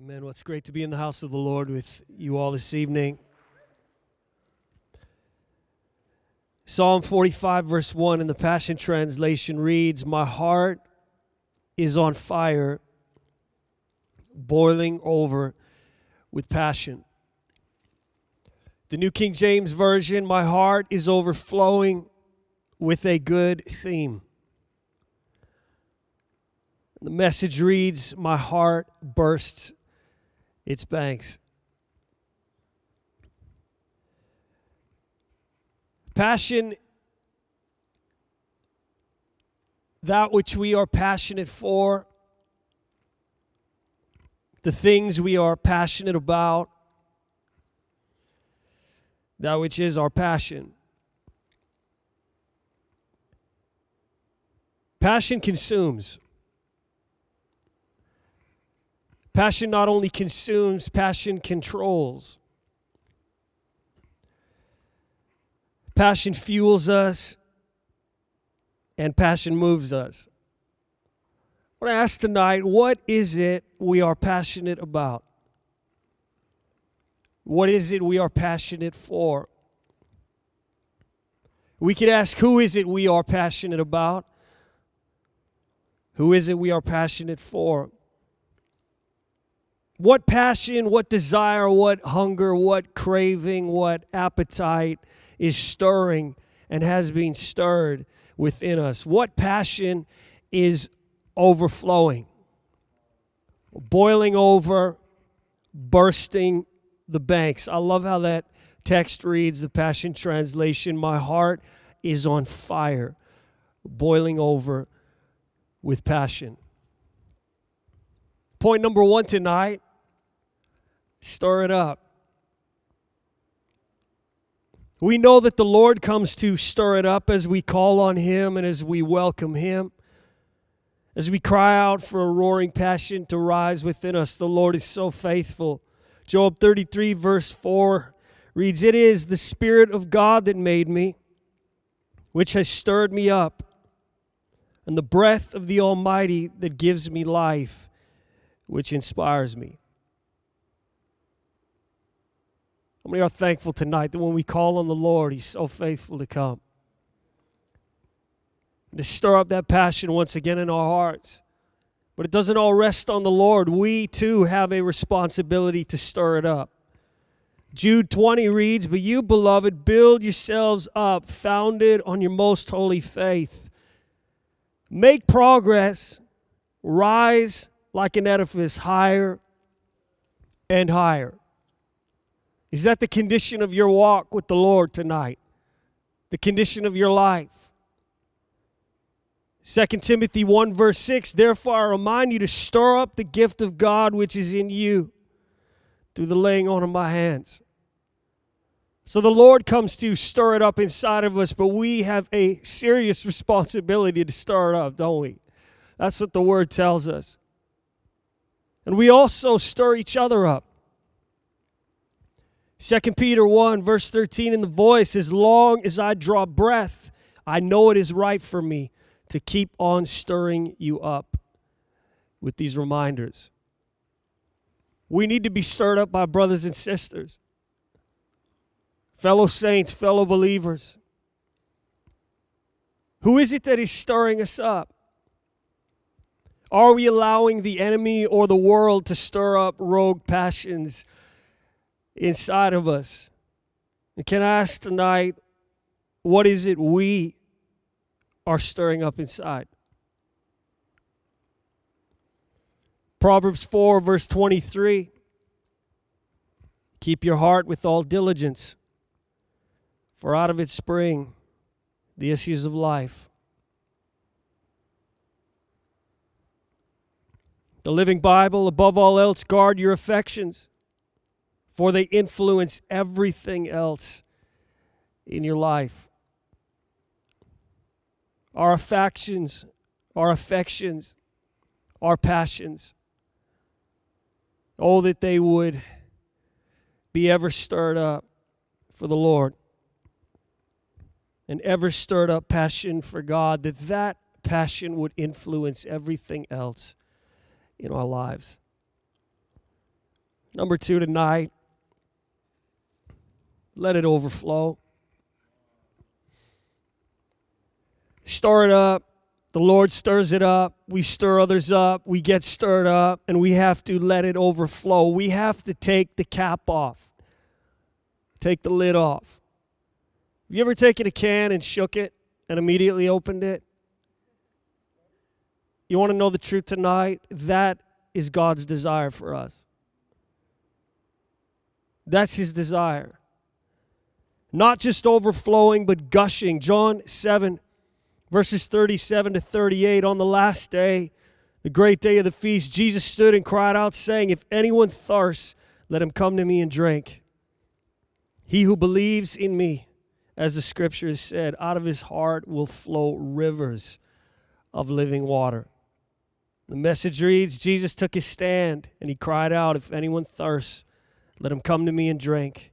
Amen. Well, it's great to be in the house of the Lord with you all this evening. Psalm 45, verse 1 in the Passion Translation reads, My heart is on fire, boiling over with passion. The New King James Version, My heart is overflowing with a good theme. The message reads, My heart bursts its banks. Passion, that which we are passionate for, the things we are passionate about, that which is our passion. Passion consumes. Passion not only consumes, passion controls. Passion fuels us, and passion moves us. I want to ask tonight what is it we are passionate about? What is it we are passionate for? We could ask, who is it we are passionate about? Who is it we are passionate for? What passion, what desire, what hunger, what craving, what appetite is stirring and has been stirred within us? What passion is overflowing, boiling over, bursting the banks? I love how that text reads, the Passion Translation My heart is on fire, boiling over with passion. Point number one tonight Stir it up. We know that the Lord comes to stir it up as we call on Him and as we welcome Him. As we cry out for a roaring passion to rise within us, the Lord is so faithful. Job 33, verse 4 reads, It is the Spirit of God that made me, which has stirred me up, and the breath of the Almighty that gives me life, which inspires me. How many are thankful tonight that when we call on the Lord, He's so faithful to come? To stir up that passion once again in our hearts. But it doesn't all rest on the Lord. We too have a responsibility to stir it up. Jude 20 reads, But you, beloved, build yourselves up, founded on your most holy faith. Make progress, rise like an edifice higher and higher. Is that the condition of your walk with the Lord tonight? The condition of your life? 2 Timothy 1, verse 6 Therefore, I remind you to stir up the gift of God which is in you through the laying on of my hands. So the Lord comes to stir it up inside of us, but we have a serious responsibility to stir it up, don't we? That's what the Word tells us. And we also stir each other up. 2 Peter 1, verse 13 in the voice, as long as I draw breath, I know it is right for me to keep on stirring you up with these reminders. We need to be stirred up by brothers and sisters, fellow saints, fellow believers. Who is it that is stirring us up? Are we allowing the enemy or the world to stir up rogue passions inside of us. And can I ask tonight, what is it we are stirring up inside? Proverbs 4, verse 23. Keep your heart with all diligence, for out of it spring the issues of life. The Living Bible, above all else, guard your affections for they influence everything else in your life. Our affections, our affections, our passions. Oh, that they would be ever stirred up for the Lord and ever stirred up passion for God, that that passion would influence everything else in our lives. Number two tonight, let it overflow. Stir it up. The Lord stirs it up. We stir others up. We get stirred up, and we have to let it overflow. We have to take the cap off, take the lid off. Have you ever taken a can and shook it and immediately opened it? You want to know the truth tonight? That is God's desire for us. That's His desire. Not just overflowing, but gushing. John 7 verses 37 to 38 on the last day the great day of the feast jesus stood and cried out saying if anyone thirsts let him come to me and drink. He who believes in me as the scripture has said out of his heart will flow rivers of living water. The message reads jesus took his stand and he cried out if anyone thirsts let him come to me and drink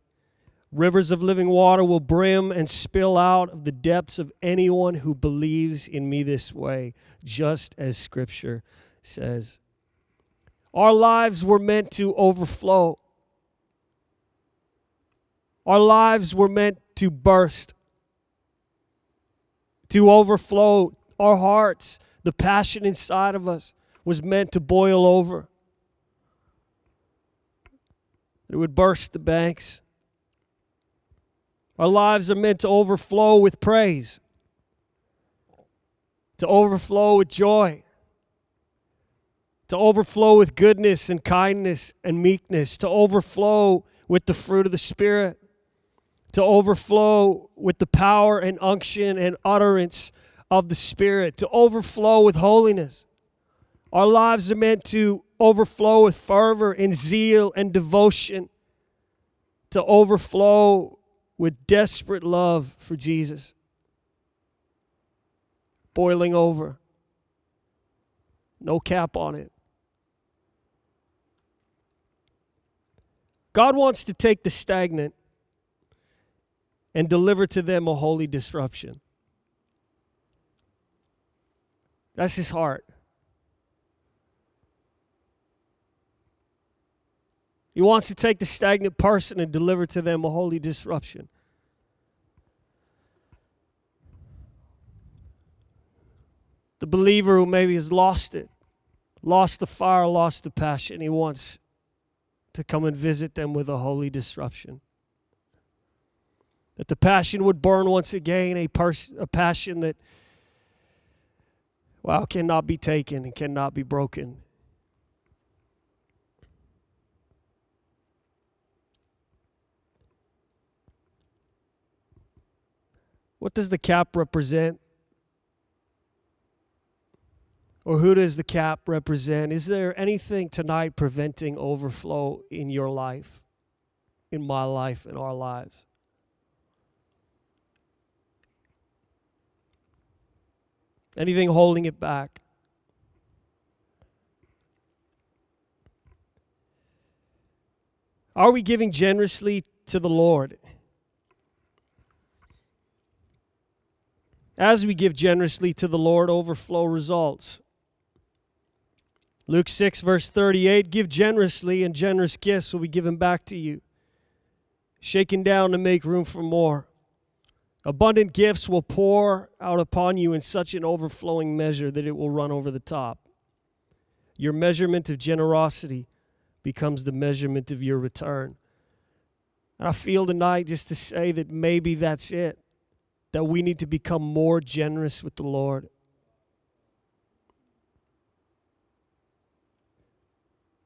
Rivers of living water will brim and spill out of the depths of anyone who believes in me this way, just as Scripture says. Our lives were meant to overflow. Our lives were meant to burst, to overflow. Our hearts, the passion inside of us, was meant to boil over. It would burst the banks. Our lives are meant to overflow with praise, to overflow with joy, to overflow with goodness and kindness and meekness, to overflow with the fruit of the Spirit, to overflow with the power and unction and utterance of the Spirit, to overflow with holiness. Our lives are meant to overflow with fervor and zeal and devotion, to overflow with desperate love for Jesus, boiling over, no cap on it. God wants to take the stagnant and deliver to them a holy disruption. That's his heart. He wants to take the stagnant person and deliver to them a holy disruption. The believer who maybe has lost it, lost the fire, lost the passion, he wants to come and visit them with a holy disruption. That the passion would burn once again, a, pers- a passion that, well, cannot be taken and cannot be broken. What does the cap represent? Or who does the cap represent? Is there anything tonight preventing overflow in your life, in my life, in our lives? Anything holding it back? Are we giving generously to the Lord? As we give generously to the Lord, overflow results. Luke 6, verse 38 Give generously, and generous gifts will be given back to you, shaken down to make room for more. Abundant gifts will pour out upon you in such an overflowing measure that it will run over the top. Your measurement of generosity becomes the measurement of your return. And I feel tonight just to say that maybe that's it that we need to become more generous with the Lord.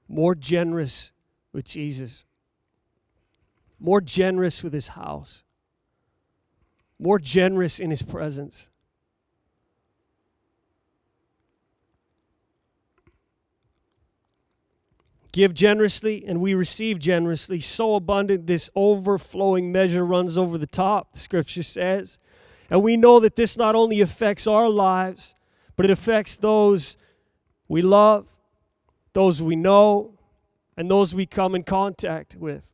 More generous with Jesus. More generous with his house. More generous in his presence. Give generously, and we receive generously. So abundant, this overflowing measure runs over the top, the scripture says. And we know that this not only affects our lives, but it affects those we love, those we know, and those we come in contact with.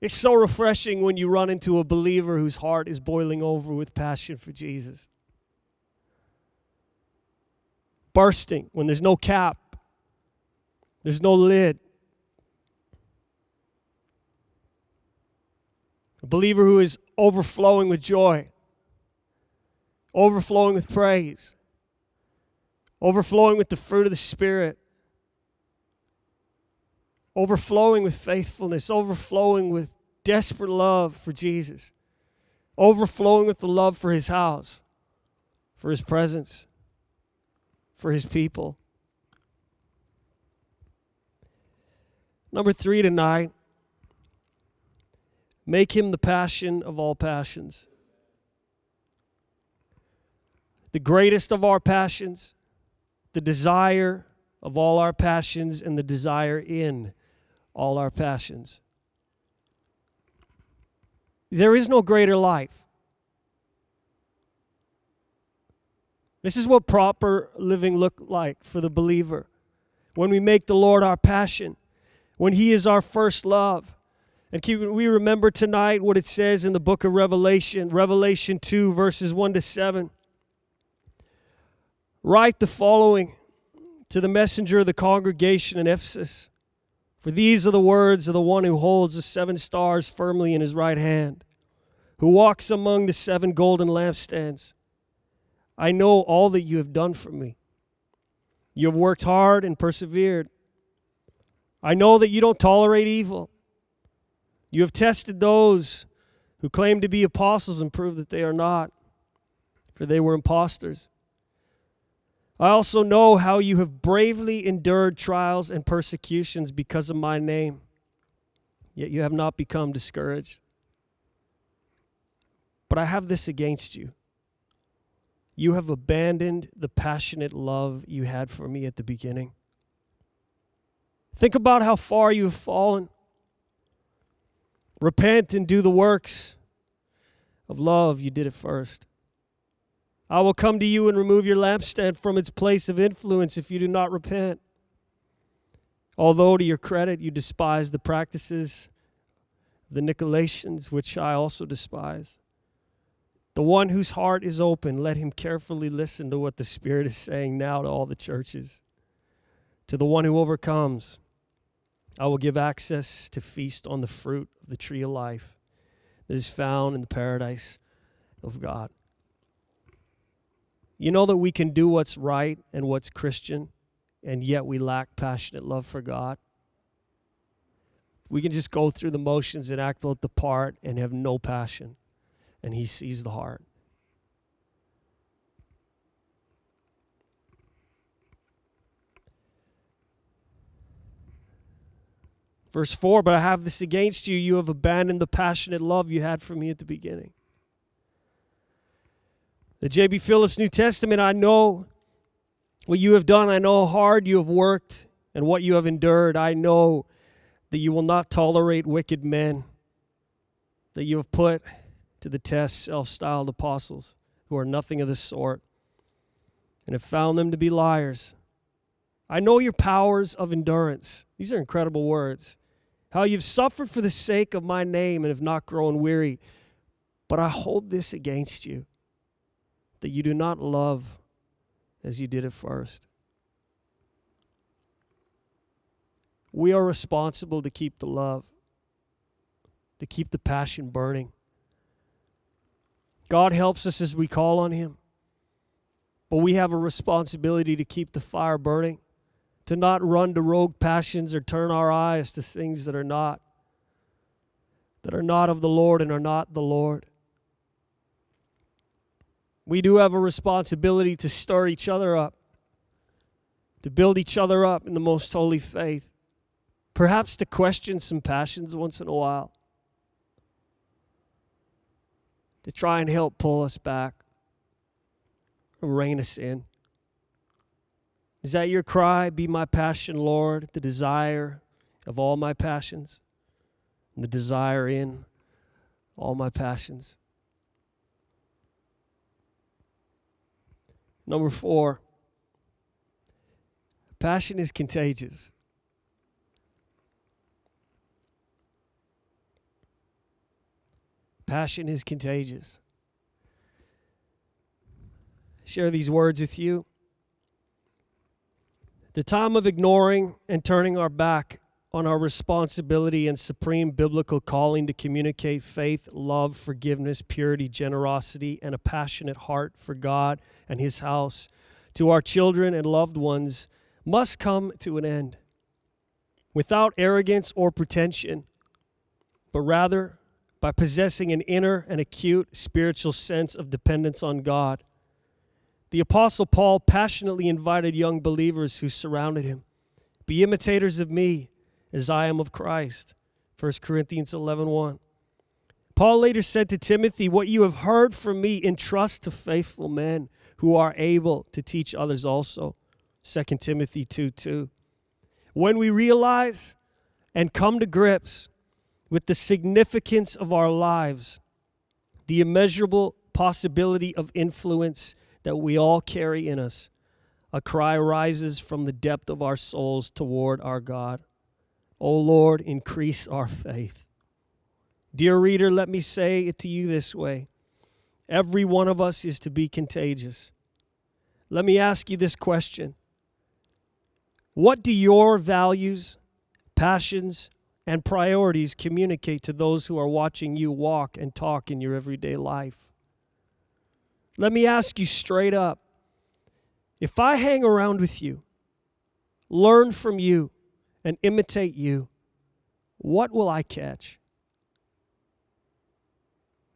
It's so refreshing when you run into a believer whose heart is boiling over with passion for Jesus. Bursting when there's no cap. There's no lid. A believer who is overflowing with joy, overflowing with praise, overflowing with the fruit of the Spirit, overflowing with faithfulness, overflowing with desperate love for Jesus, overflowing with the love for His house, for His presence, for His people. Number three tonight make him the passion of all passions. The greatest of our passions, the desire of all our passions, and the desire in all our passions. There is no greater life. This is what proper living look like for the believer. When we make the Lord our passion, when He is our first love. And we remember tonight what it says in the book of Revelation, Revelation 2, verses 1 to 7. Write the following to the messenger of the congregation in Ephesus. For these are the words of the one who holds the seven stars firmly in his right hand, who walks among the seven golden lampstands. I know all that you have done for me. You have worked hard and persevered. I know that you don't tolerate evil. You have tested those who claim to be apostles and proved that they are not, for they were impostors. I also know how you have bravely endured trials and persecutions because of my name, yet you have not become discouraged. But I have this against you. You have abandoned the passionate love you had for me at the beginning. Think about how far you have fallen. Repent and do the works of love you did at first. I will come to you and remove your lampstand from its place of influence if you do not repent. Although to your credit you despise the practices the Nicolaitans, which I also despise. The one whose heart is open, let him carefully listen to what the Spirit is saying now to all the churches. To the one who overcomes, I will give access to feast on the fruit of the tree of life that is found in the paradise of God. You know that we can do what's right and what's Christian, and yet we lack passionate love for God. We can just go through the motions and act out the part and have no passion, and He sees the heart. Verse 4 But I have this against you, you have abandoned the passionate love you had for me at the beginning. The J.B. Phillips New Testament, I know what you have done. I know how hard you have worked and what you have endured. I know that you will not tolerate wicked men, that you have put to the test self styled apostles who are nothing of the sort and have found them to be liars. I know your powers of endurance. These are incredible words how you've suffered for the sake of my name and have not grown weary. But I hold this against you that you do not love as you did at first. We are responsible to keep the love, to keep the passion burning. God helps us as we call on Him, but we have a responsibility to keep the fire burning to not run to rogue passions or turn our eyes to things that are not that are not of the Lord and are not the Lord. We do have a responsibility to stir each other up, to build each other up in the most holy faith, perhaps to question some passions once in a while, to try and help pull us back, rein us in. Is that your cry? Be my passion, Lord, the desire of all my passions, and the desire in all my passions. Number four, passion is contagious. Passion is contagious. Share these words with you. The time of ignoring and turning our back on our responsibility and supreme biblical calling to communicate faith, love, forgiveness, purity, generosity, and a passionate heart for God and His house to our children and loved ones must come to an end without arrogance or pretension, but rather by possessing an inner and acute spiritual sense of dependence on God. The Apostle Paul passionately invited young believers who surrounded him Be imitators of me as I am of Christ. 1 Corinthians 11 1. Paul later said to Timothy, What you have heard from me, entrust to faithful men who are able to teach others also. 2 Timothy 2 2. When we realize and come to grips with the significance of our lives, the immeasurable possibility of influence that we all carry in us, a cry rises from the depth of our souls toward our God. O oh Lord, increase our faith. Dear reader, let me say it to you this way every one of us is to be contagious. Let me ask you this question What do your values, passions, and priorities communicate to those who are watching you walk and talk in your everyday life? Let me ask you straight up if I hang around with you, learn from you, and imitate you, what will I catch?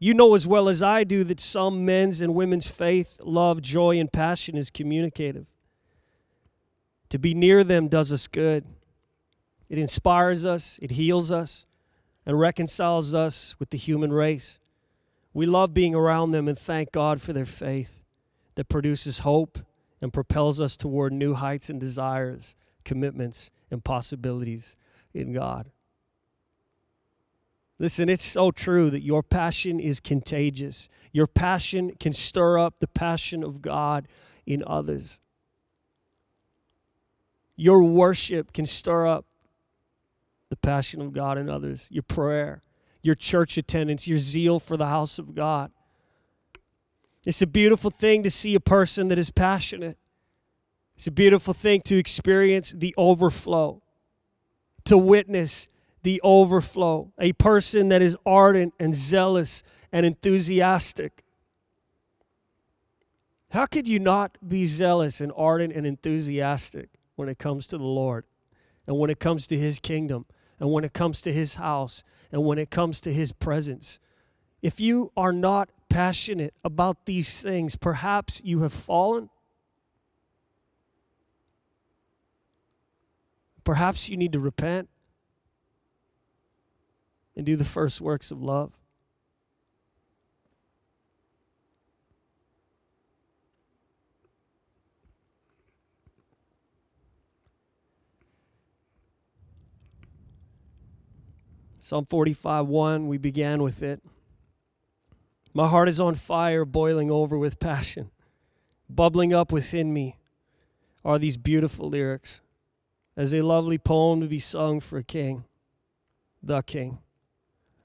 You know as well as I do that some men's and women's faith, love, joy, and passion is communicative. To be near them does us good. It inspires us, it heals us, and reconciles us with the human race. We love being around them and thank God for their faith that produces hope and propels us toward new heights and desires, commitments, and possibilities in God. Listen, it's so true that your passion is contagious. Your passion can stir up the passion of God in others. Your worship can stir up the passion of God in others. Your prayer, your church attendance, your zeal for the house of God. It's a beautiful thing to see a person that is passionate. It's a beautiful thing to experience the overflow, to witness the overflow. A person that is ardent and zealous and enthusiastic. How could you not be zealous and ardent and enthusiastic when it comes to the Lord and when it comes to His kingdom and when it comes to His house and when it comes to His presence? If you are not passionate about these things, perhaps you have fallen Perhaps you need to repent and do the first works of love. Psalm 45 1, we began with it. My heart is on fire, boiling over with passion. Bubbling up within me are these beautiful lyrics as a lovely poem to be sung for a king, the king.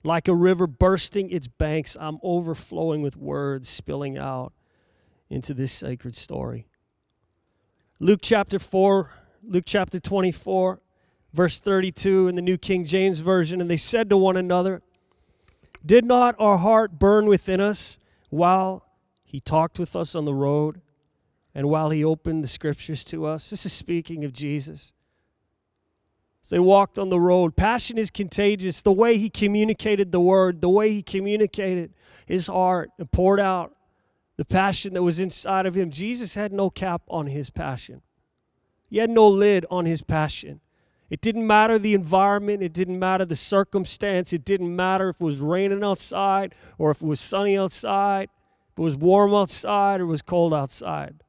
Like a river bursting its banks, I'm overflowing with words spilling out into this sacred story. Luke chapter 4, Luke chapter 24, verse 32 in the New King James Version, and they said to one another, Did not our heart burn within us while he talked with us on the road and while he opened the scriptures to us? This is speaking of Jesus. As they walked on the road, passion is contagious. The way he communicated the word, the way he communicated his heart and poured out the passion that was inside of him. Jesus had no cap on his passion, he had no lid on his passion. It didn't matter the environment, it didn't matter the circumstance, it didn't matter if it was raining outside or if it was sunny outside, if it was warm outside or it was cold outside.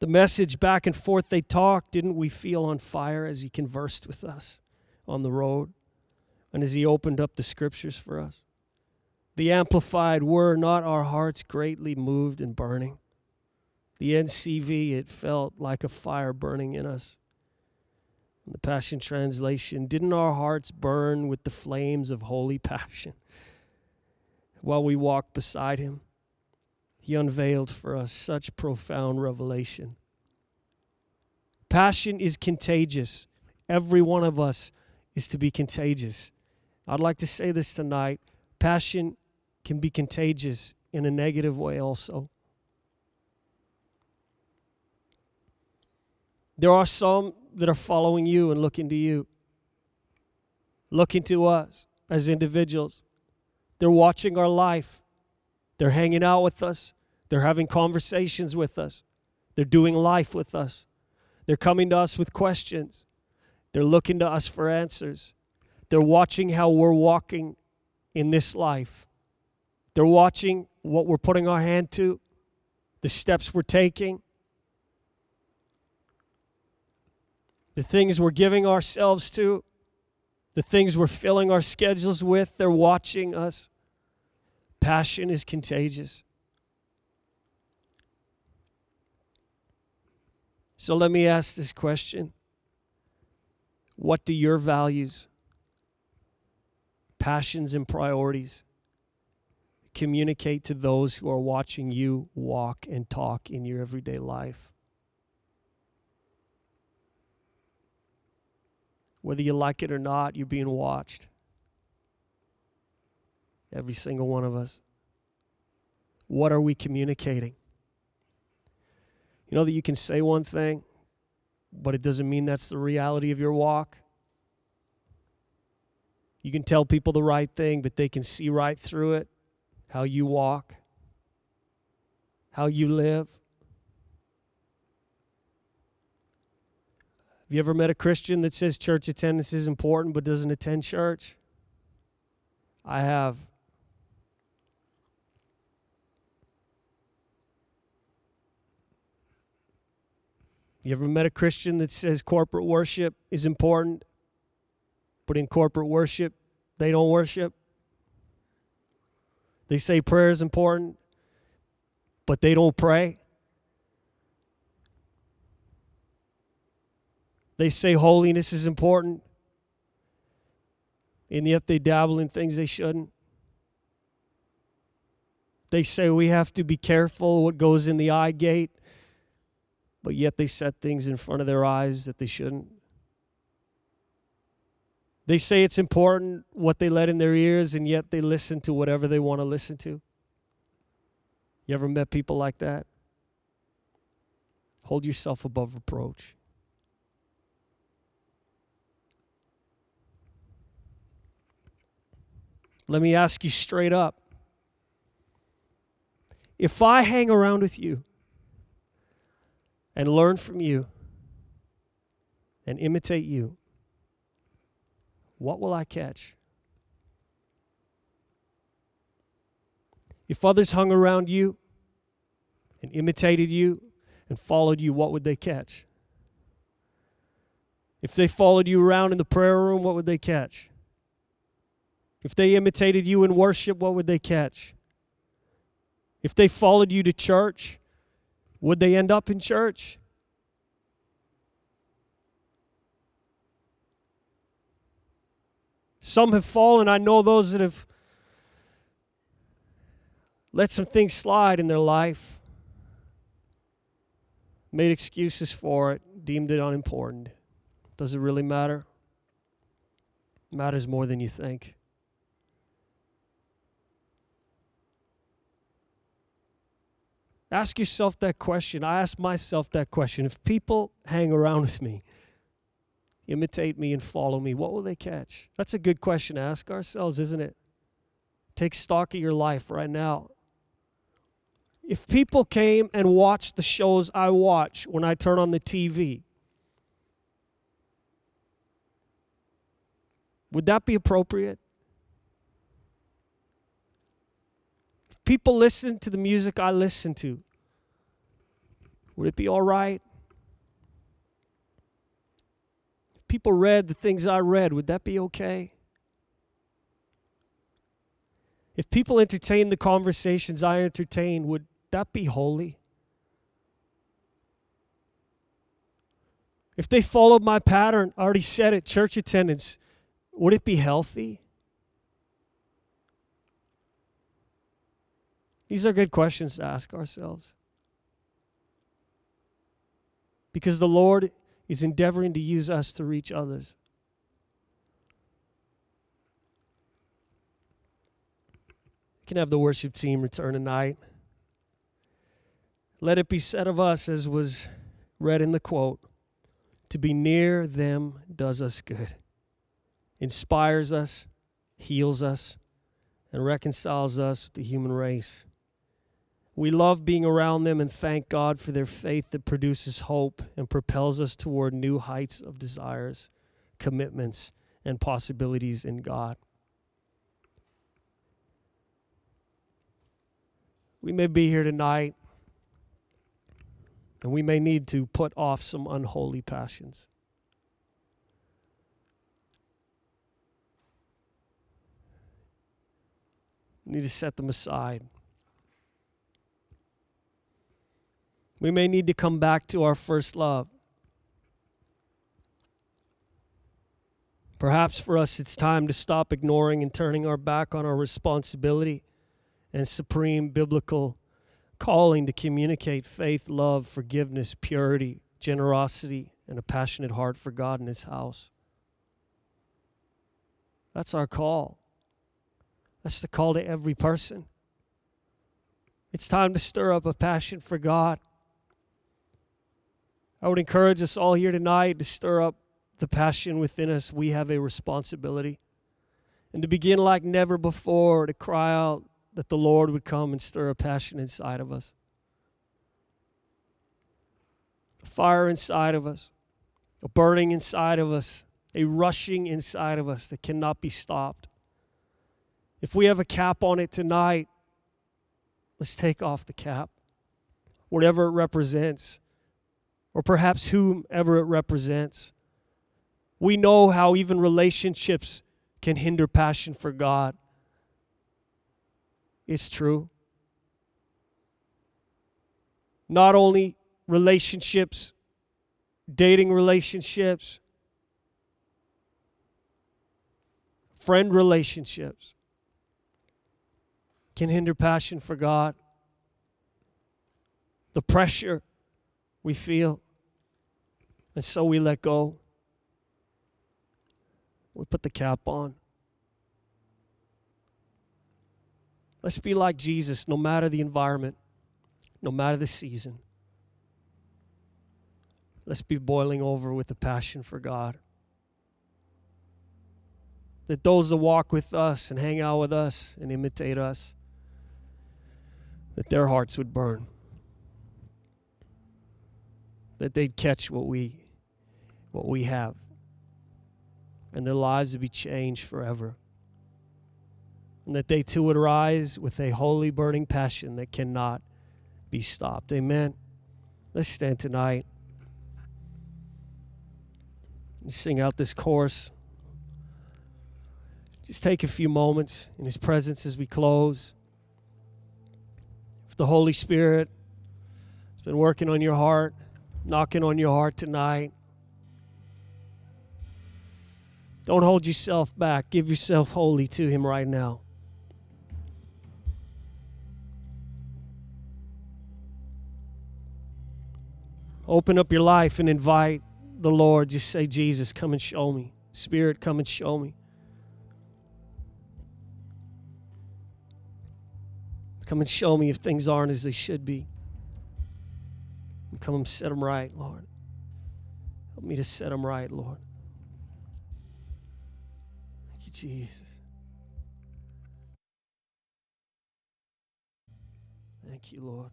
the message back and forth they talked, didn't we feel on fire as he conversed with us on the road and as he opened up the scriptures for us? The Amplified were not our hearts greatly moved and burning. The NCV, it felt like a fire burning in us. the Passion Translation, didn't our hearts burn with the flames of holy passion while we walked beside him? He unveiled for us such profound revelation. Passion is contagious. Every one of us is to be contagious. I'd like to say this tonight passion can be contagious in a negative way also. There are some that are following you and looking to you, looking to us as individuals. They're watching our life, they're hanging out with us, they're having conversations with us, they're doing life with us, they're coming to us with questions, they're looking to us for answers, they're watching how we're walking in this life. They're watching what we're putting our hand to, the steps we're taking, the things we're giving ourselves to, the things we're filling our schedules with. They're watching us. Passion is contagious. So let me ask this question What do your values, passions, and priorities communicate to those who are watching you walk and talk in your everyday life. Whether you like it or not, you're being watched. Every single one of us. What are we communicating? You know that you can say one thing, but it doesn't mean that's the reality of your walk. You can tell people the right thing, but they can see right through it how you walk, how you live. Have you ever met a Christian that says church attendance is important but doesn't attend church? I have. You ever met a Christian that says corporate worship is important, but in corporate worship, they don't worship? They say prayer is important, but they don't pray. They say holiness is important, and yet they dabble in things they shouldn't. They say we have to be careful what goes in the eye gate, but yet they set things in front of their eyes that they shouldn't. They say it's important what they let in their ears, and yet they listen to whatever they want to listen to. You ever met people like that? Hold yourself above reproach. Let me ask you straight up. If I hang around with you and learn from you and imitate you, what will I catch? If others hung around you and imitated you and followed you, what would they catch? If they followed you around in the prayer room, what would they catch? If they imitated you in worship, what would they catch? If they followed you to church, would they end up in church? Some have fallen. I know those that have let some things slide in their life, made excuses for it, deemed it unimportant. Does it really matter? It matters more than you think. Ask yourself that question. I ask myself that question. If people hang around with me, imitate me and follow me, what will they catch? That's a good question to ask ourselves, isn't it? Take stock of your life right now. If people came and watched the shows I watch when I turn on the TV, would that be appropriate? People listen to the music I listen to, would it be all right? If people read the things I read, would that be okay? If people entertain the conversations I entertain, would that be holy? If they followed my pattern, I already said it, church attendance, would it be healthy? These are good questions to ask ourselves. Because the Lord is endeavoring to use us to reach others. You can have the worship team return tonight. Let it be said of us, as was read in the quote to be near them does us good, inspires us, heals us, and reconciles us with the human race. We love being around them and thank God for their faith that produces hope and propels us toward new heights of desires, commitments, and possibilities in God. We may be here tonight and we may need to put off some unholy passions. We need to set them aside. We may need to come back to our first love. Perhaps for us, it's time to stop ignoring and turning our back on our responsibility and supreme biblical calling to communicate faith, love, forgiveness, purity, generosity, and a passionate heart for God and His house. That's our call. That's the call to every person. It's time to stir up a passion for God. I would encourage us all here tonight to stir up the passion within us. We have a responsibility. And to begin like never before to cry out that the Lord would come and stir a passion inside of us. A fire inside of us, a burning inside of us, a rushing inside of us that cannot be stopped. If we have a cap on it tonight, let's take off the cap, whatever it represents or perhaps whomever it represents. We know how even relationships can hinder passion for God. It's true. Not only relationships, dating relationships, friend relationships can hinder passion for God. The pressure we feel. And so we let go. We put the cap on. Let's be like Jesus no matter the environment, no matter the season. Let's be boiling over with the passion for God. That those that walk with us and hang out with us and imitate us, that their hearts would burn that they'd catch what we what we have. And their lives would be changed forever. And that they too would rise with a holy burning passion that cannot be stopped. Amen. Let's stand tonight. And sing out this chorus. Just take a few moments in his presence as we close. If the holy spirit has been working on your heart knocking on your heart tonight. Don't hold yourself back. Give yourself wholly to Him right now. Open up your life and invite the Lord. Just say, Jesus, come and show me. Spirit, come and show me. Come and show me if things aren't as they should be. Come and set them right, Lord. Help me to set them right, Lord. Thank you, Jesus. Thank you, Lord.